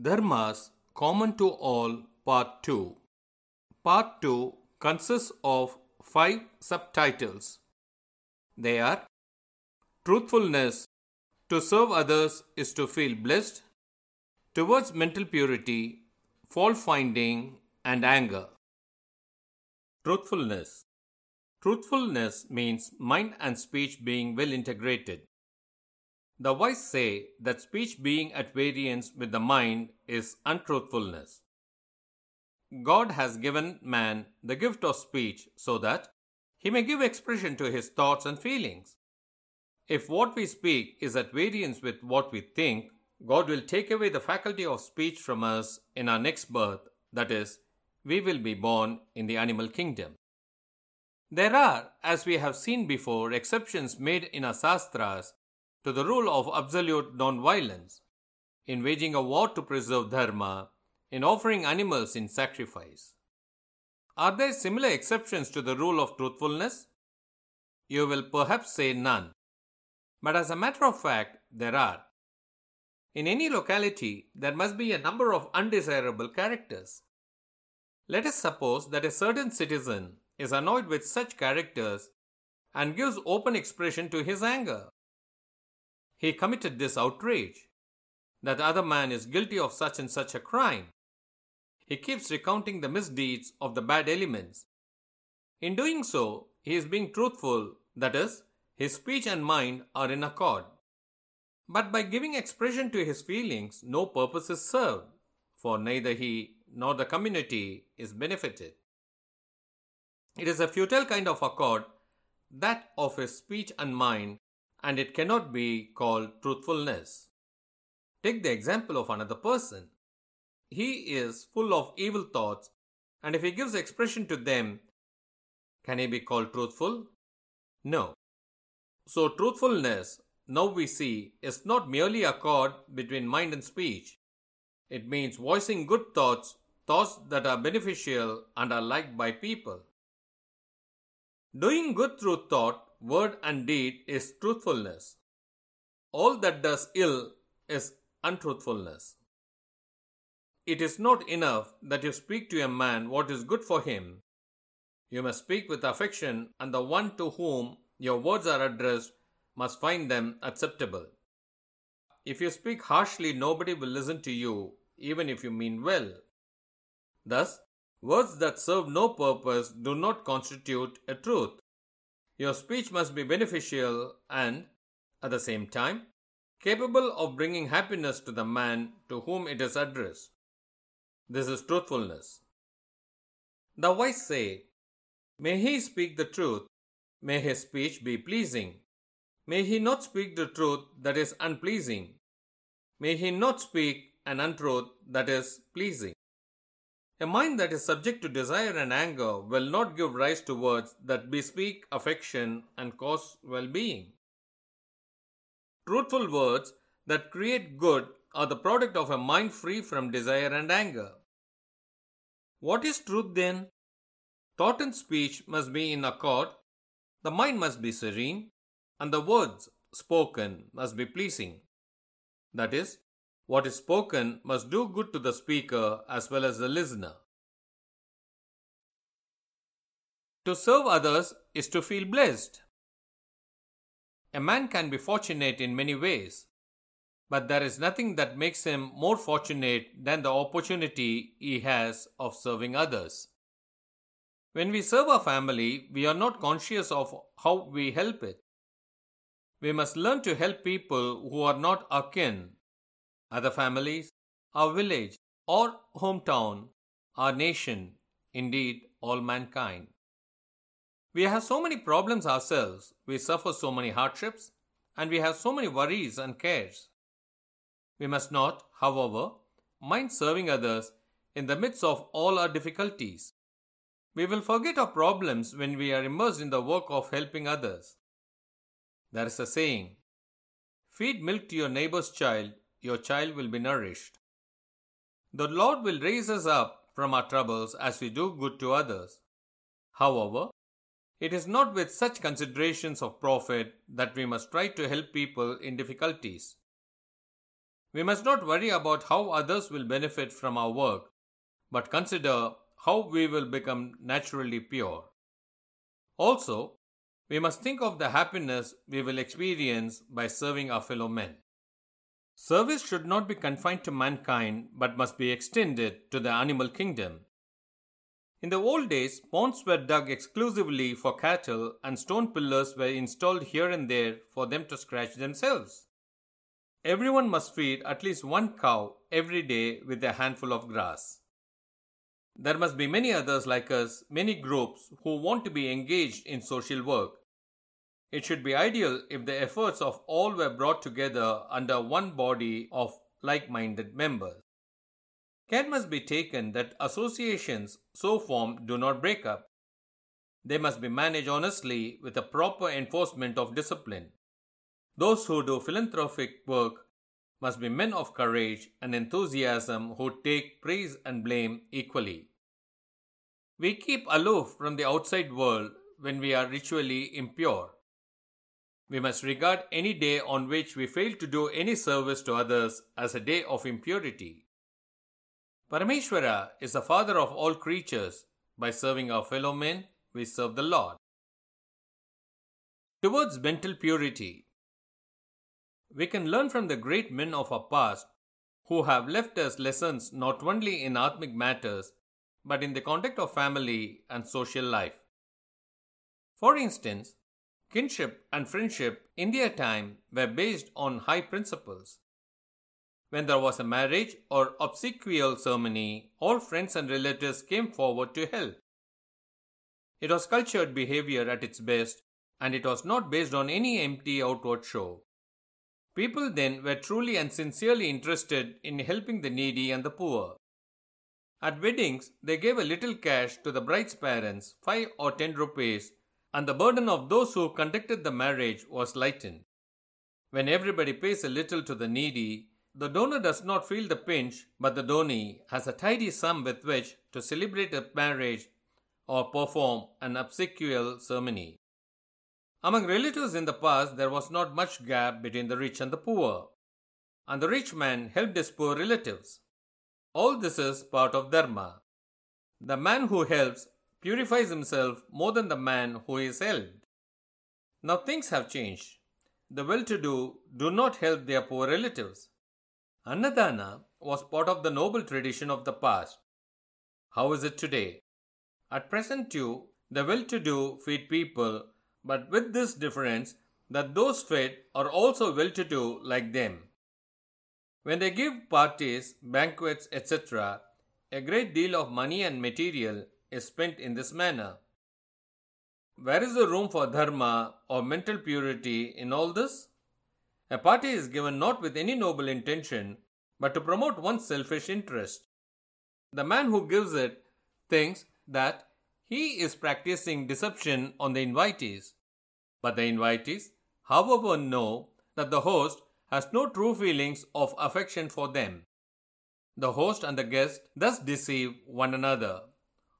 Dharmas Common to All Part 2 Part 2 consists of five subtitles. They are Truthfulness To serve others is to feel blessed, towards mental purity, fault finding, and anger. Truthfulness Truthfulness means mind and speech being well integrated. The wise say that speech being at variance with the mind is untruthfulness. God has given man the gift of speech so that he may give expression to his thoughts and feelings. If what we speak is at variance with what we think, God will take away the faculty of speech from us in our next birth, that is, we will be born in the animal kingdom. There are, as we have seen before, exceptions made in our sastras to the rule of absolute non-violence, in waging a war to preserve dharma, in offering animals in sacrifice. Are there similar exceptions to the rule of truthfulness? You will perhaps say none. But as a matter of fact, there are. In any locality, there must be a number of undesirable characters. Let us suppose that a certain citizen is annoyed with such characters and gives open expression to his anger. He committed this outrage. That other man is guilty of such and such a crime. He keeps recounting the misdeeds of the bad elements. In doing so, he is being truthful, that is, his speech and mind are in accord. But by giving expression to his feelings, no purpose is served, for neither he nor the community is benefited. It is a futile kind of accord, that of his speech and mind, and it cannot be called truthfulness. Take the example of another person. He is full of evil thoughts, and if he gives expression to them, can he be called truthful? No. So, truthfulness, now we see, is not merely a accord between mind and speech. It means voicing good thoughts, thoughts that are beneficial and are liked by people. Doing good through thought, word, and deed is truthfulness. All that does ill is untruthfulness. It is not enough that you speak to a man what is good for him. You must speak with affection, and the one to whom your words are addressed must find them acceptable. If you speak harshly, nobody will listen to you, even if you mean well. Thus, words that serve no purpose do not constitute a truth. Your speech must be beneficial and, at the same time, capable of bringing happiness to the man to whom it is addressed. This is truthfulness. The wise say, May he speak the truth, may his speech be pleasing. May he not speak the truth that is unpleasing. May he not speak an untruth that is pleasing. A mind that is subject to desire and anger will not give rise to words that bespeak affection and cause well being. Truthful words that create good are the product of a mind free from desire and anger. What is truth then? Thought and speech must be in accord, the mind must be serene, and the words spoken must be pleasing. That is, what is spoken must do good to the speaker as well as the listener. To serve others is to feel blessed. A man can be fortunate in many ways, but there is nothing that makes him more fortunate than the opportunity he has of serving others. When we serve our family, we are not conscious of how we help it. We must learn to help people who are not our kin, other families, our village or hometown, our nation, indeed all mankind. We have so many problems ourselves, we suffer so many hardships, and we have so many worries and cares. We must not, however, mind serving others in the midst of all our difficulties. We will forget our problems when we are immersed in the work of helping others. There is a saying Feed milk to your neighbor's child, your child will be nourished. The Lord will raise us up from our troubles as we do good to others. However, it is not with such considerations of profit that we must try to help people in difficulties. We must not worry about how others will benefit from our work, but consider how we will become naturally pure. Also, we must think of the happiness we will experience by serving our fellow men. Service should not be confined to mankind but must be extended to the animal kingdom. In the old days, ponds were dug exclusively for cattle and stone pillars were installed here and there for them to scratch themselves. Everyone must feed at least one cow every day with a handful of grass. There must be many others like us, many groups who want to be engaged in social work. It should be ideal if the efforts of all were brought together under one body of like minded members. Care must be taken that associations so formed do not break up. They must be managed honestly with a proper enforcement of discipline. Those who do philanthropic work must be men of courage and enthusiasm who take praise and blame equally. We keep aloof from the outside world when we are ritually impure. We must regard any day on which we fail to do any service to others as a day of impurity. Parameshwara is the father of all creatures. By serving our fellow men, we serve the Lord. Towards mental purity, we can learn from the great men of our past who have left us lessons not only in Atmic matters but in the conduct of family and social life. For instance, kinship and friendship in their time were based on high principles. When there was a marriage or obsequial ceremony, all friends and relatives came forward to help. It was cultured behavior at its best, and it was not based on any empty outward show. People then were truly and sincerely interested in helping the needy and the poor. At weddings, they gave a little cash to the bride's parents, 5 or 10 rupees, and the burden of those who conducted the marriage was lightened. When everybody pays a little to the needy, the donor does not feel the pinch, but the donee has a tidy sum with which to celebrate a marriage or perform an obsequial ceremony. Among relatives in the past, there was not much gap between the rich and the poor, and the rich man helped his poor relatives. All this is part of Dharma. The man who helps purifies himself more than the man who is helped. Now things have changed. The well to do do not help their poor relatives. Annadana was part of the noble tradition of the past. How is it today? At present, too, the well to do feed people, but with this difference that those fed are also well to do like them. When they give parties, banquets, etc., a great deal of money and material is spent in this manner. Where is the room for dharma or mental purity in all this? A party is given not with any noble intention, but to promote one's selfish interest. The man who gives it thinks that he is practicing deception on the invitees. But the invitees, however, know that the host has no true feelings of affection for them. The host and the guest thus deceive one another.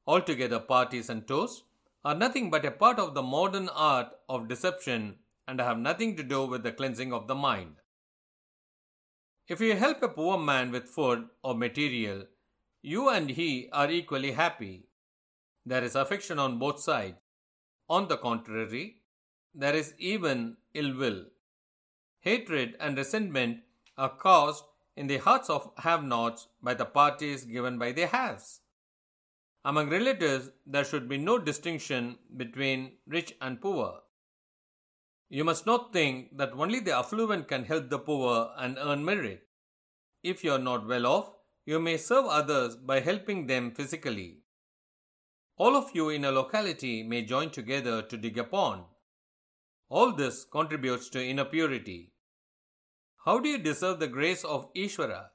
Altogether, parties and toasts are nothing but a part of the modern art of deception and have nothing to do with the cleansing of the mind. If you help a poor man with food or material, you and he are equally happy. There is affection on both sides. On the contrary, there is even ill will. Hatred and resentment are caused in the hearts of have nots by the parties given by the haves. Among relatives, there should be no distinction between rich and poor. You must not think that only the affluent can help the poor and earn merit. If you are not well off, you may serve others by helping them physically. All of you in a locality may join together to dig a pond. All this contributes to inner purity. How do you deserve the grace of Ishvara?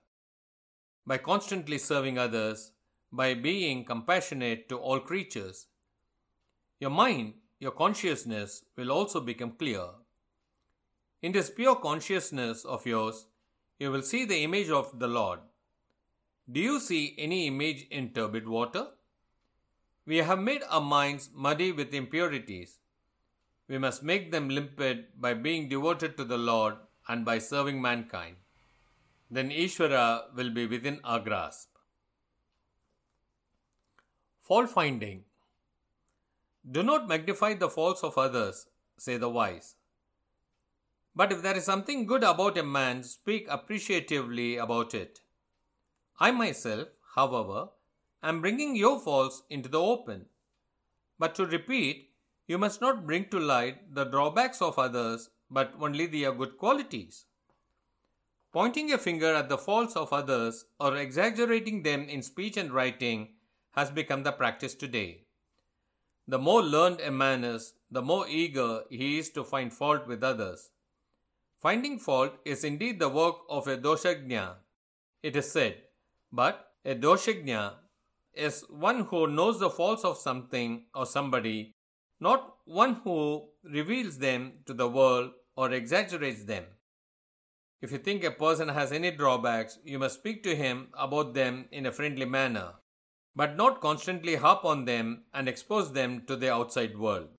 By constantly serving others, by being compassionate to all creatures. Your mind your consciousness will also become clear. In this pure consciousness of yours, you will see the image of the Lord. Do you see any image in turbid water? We have made our minds muddy with impurities. We must make them limpid by being devoted to the Lord and by serving mankind. then Ishvara will be within our grasp. Fault finding. Do not magnify the faults of others, say the wise. But if there is something good about a man, speak appreciatively about it. I myself, however, am bringing your faults into the open. But to repeat, you must not bring to light the drawbacks of others, but only their good qualities. Pointing a finger at the faults of others or exaggerating them in speech and writing has become the practice today. The more learned a man is, the more eager he is to find fault with others. Finding fault is indeed the work of a doshagnya, it is said, but a doshagnya is one who knows the faults of something or somebody, not one who reveals them to the world or exaggerates them. If you think a person has any drawbacks, you must speak to him about them in a friendly manner but not constantly harp on them and expose them to the outside world.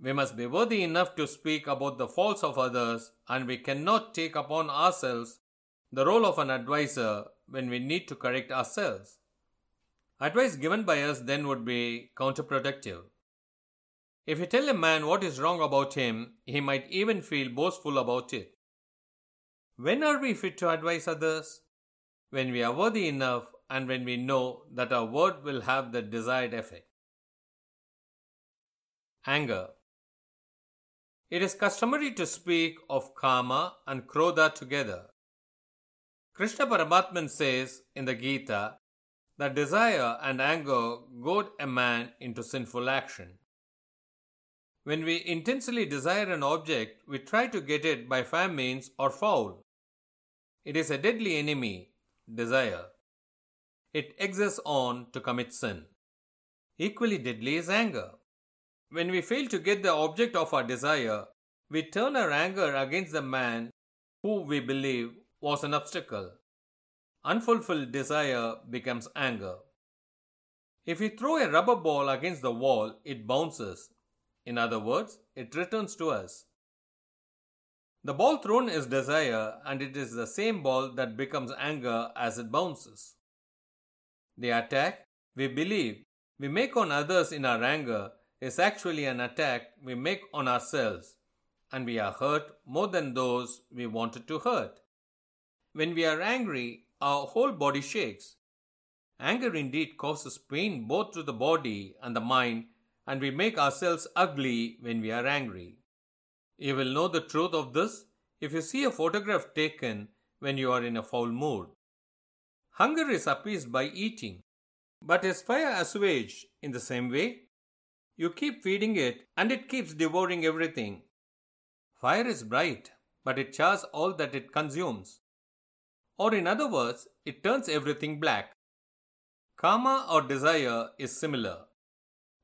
We must be worthy enough to speak about the faults of others, and we cannot take upon ourselves the role of an advisor when we need to correct ourselves. Advice given by us then would be counterproductive. If you tell a man what is wrong about him, he might even feel boastful about it. When are we fit to advise others? When we are worthy enough and when we know that our word will have the desired effect. Anger. It is customary to speak of kama and krodha together. Krishna Paramatman says in the Gita that desire and anger goad a man into sinful action. When we intensely desire an object, we try to get it by fair means or foul. It is a deadly enemy, desire it exerts on to commit sin. Equally deadly is anger. When we fail to get the object of our desire, we turn our anger against the man who we believe was an obstacle. Unfulfilled desire becomes anger. If we throw a rubber ball against the wall, it bounces. In other words, it returns to us. The ball thrown is desire, and it is the same ball that becomes anger as it bounces. The attack we believe we make on others in our anger is actually an attack we make on ourselves, and we are hurt more than those we wanted to hurt. When we are angry, our whole body shakes. Anger indeed causes pain both to the body and the mind, and we make ourselves ugly when we are angry. You will know the truth of this if you see a photograph taken when you are in a foul mood. Hunger is appeased by eating, but is fire assuaged in the same way? You keep feeding it and it keeps devouring everything. Fire is bright, but it chars all that it consumes. Or, in other words, it turns everything black. Kama or desire is similar.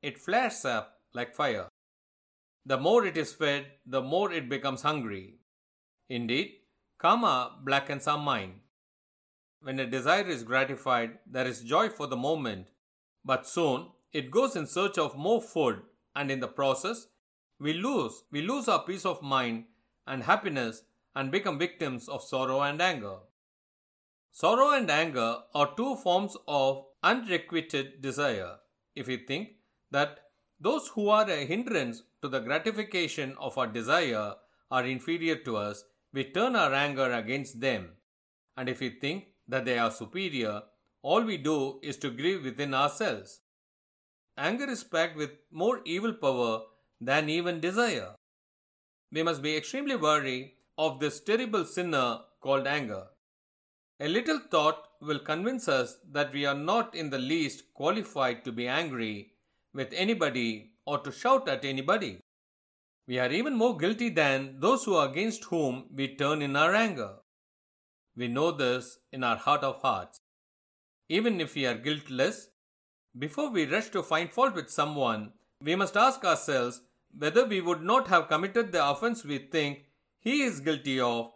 It flares up like fire. The more it is fed, the more it becomes hungry. Indeed, Kama blackens our mind. When a desire is gratified, there is joy for the moment, but soon it goes in search of more food, and in the process, we lose, we lose our peace of mind and happiness and become victims of sorrow and anger. Sorrow and anger are two forms of unrequited desire. If we think that those who are a hindrance to the gratification of our desire are inferior to us, we turn our anger against them. And if we think that they are superior, all we do is to grieve within ourselves. Anger is packed with more evil power than even desire. We must be extremely wary of this terrible sinner called anger. A little thought will convince us that we are not in the least qualified to be angry with anybody or to shout at anybody. We are even more guilty than those who are against whom we turn in our anger. We know this in our heart of hearts. Even if we are guiltless, before we rush to find fault with someone, we must ask ourselves whether we would not have committed the offense we think he is guilty of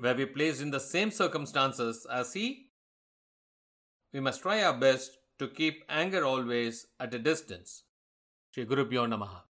were we placed in the same circumstances as he. We must try our best to keep anger always at a distance. Shri Guru Namaha.